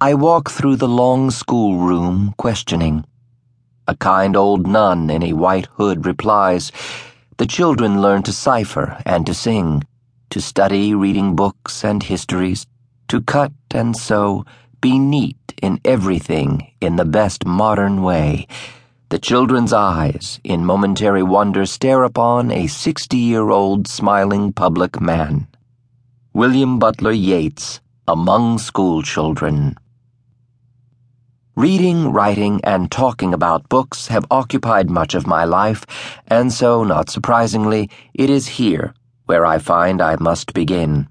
I walk through the long schoolroom, questioning. A kind old nun in a white hood replies, The children learn to cipher and to sing, to study reading books and histories, to cut and sew, be neat in everything in the best modern way. The children's eyes, in momentary wonder, stare upon a sixty year old smiling public man. William Butler Yeats, Among School Children. Reading, writing, and talking about books have occupied much of my life, and so, not surprisingly, it is here where I find I must begin.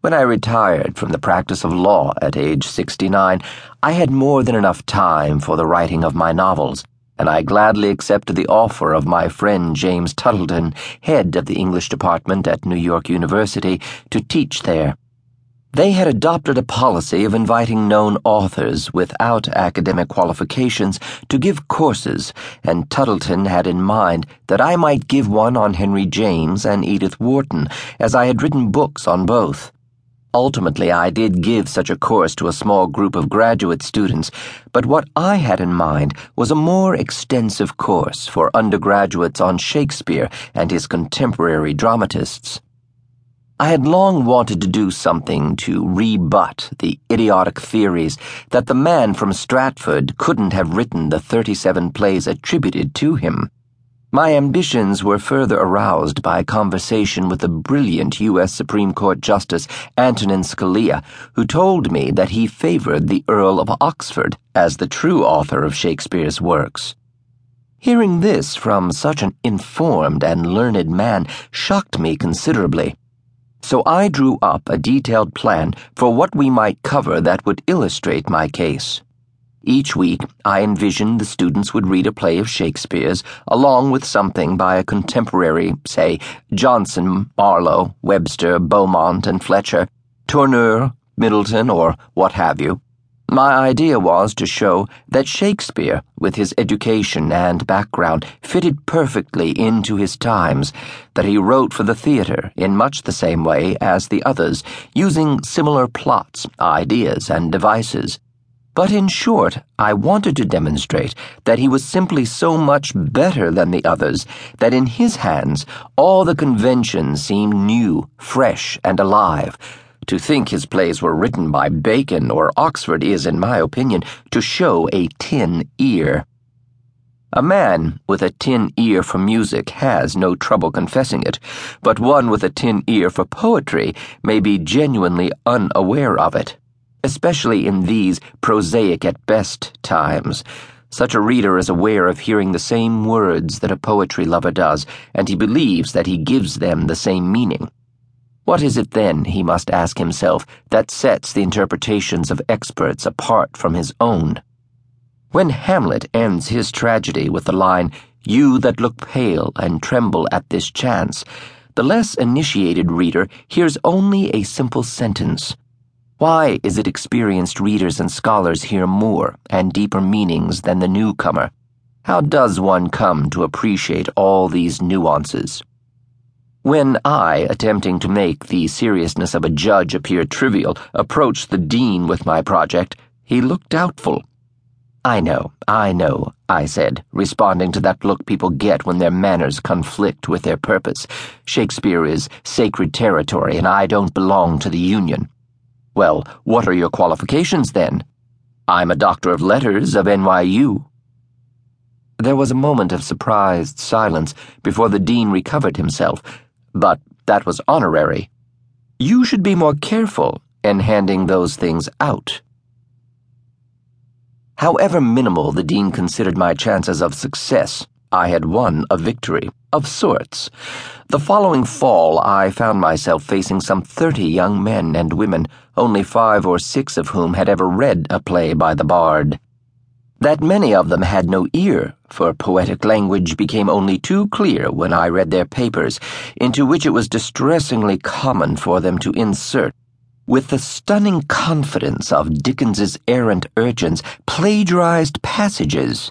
When I retired from the practice of law at age 69, I had more than enough time for the writing of my novels, and I gladly accepted the offer of my friend James Tuttleton, head of the English department at New York University, to teach there. They had adopted a policy of inviting known authors without academic qualifications to give courses, and Tuttleton had in mind that I might give one on Henry James and Edith Wharton, as I had written books on both. Ultimately, I did give such a course to a small group of graduate students, but what I had in mind was a more extensive course for undergraduates on Shakespeare and his contemporary dramatists. I had long wanted to do something to rebut the idiotic theories that the man from Stratford couldn't have written the 37 plays attributed to him. My ambitions were further aroused by a conversation with the brilliant U.S. Supreme Court Justice Antonin Scalia, who told me that he favored the Earl of Oxford as the true author of Shakespeare's works. Hearing this from such an informed and learned man shocked me considerably. So I drew up a detailed plan for what we might cover that would illustrate my case. Each week, I envisioned the students would read a play of Shakespeare's, along with something by a contemporary, say, Jonson, Marlowe, Webster, Beaumont, and Fletcher, Tourneur, Middleton, or what have you. My idea was to show that Shakespeare, with his education and background, fitted perfectly into his times, that he wrote for the theater in much the same way as the others, using similar plots, ideas, and devices. But in short, I wanted to demonstrate that he was simply so much better than the others that in his hands all the conventions seemed new, fresh, and alive to think his plays were written by Bacon or Oxford is, in my opinion, to show a tin ear. A man with a tin ear for music has no trouble confessing it, but one with a tin ear for poetry may be genuinely unaware of it, especially in these prosaic at best times. Such a reader is aware of hearing the same words that a poetry lover does, and he believes that he gives them the same meaning. What is it then, he must ask himself, that sets the interpretations of experts apart from his own? When Hamlet ends his tragedy with the line, You that look pale and tremble at this chance, the less initiated reader hears only a simple sentence. Why is it experienced readers and scholars hear more and deeper meanings than the newcomer? How does one come to appreciate all these nuances? When I, attempting to make the seriousness of a judge appear trivial, approached the dean with my project, he looked doubtful. I know, I know, I said, responding to that look people get when their manners conflict with their purpose. Shakespeare is sacred territory, and I don't belong to the Union. Well, what are your qualifications then? I'm a Doctor of Letters of NYU. There was a moment of surprised silence before the dean recovered himself but that was honorary. You should be more careful in handing those things out. However minimal the dean considered my chances of success, I had won a victory, of sorts. The following fall, I found myself facing some thirty young men and women, only five or six of whom had ever read a play by the bard. That many of them had no ear for poetic language became only too clear when I read their papers, into which it was distressingly common for them to insert, with the stunning confidence of Dickens's errant urchins, plagiarized passages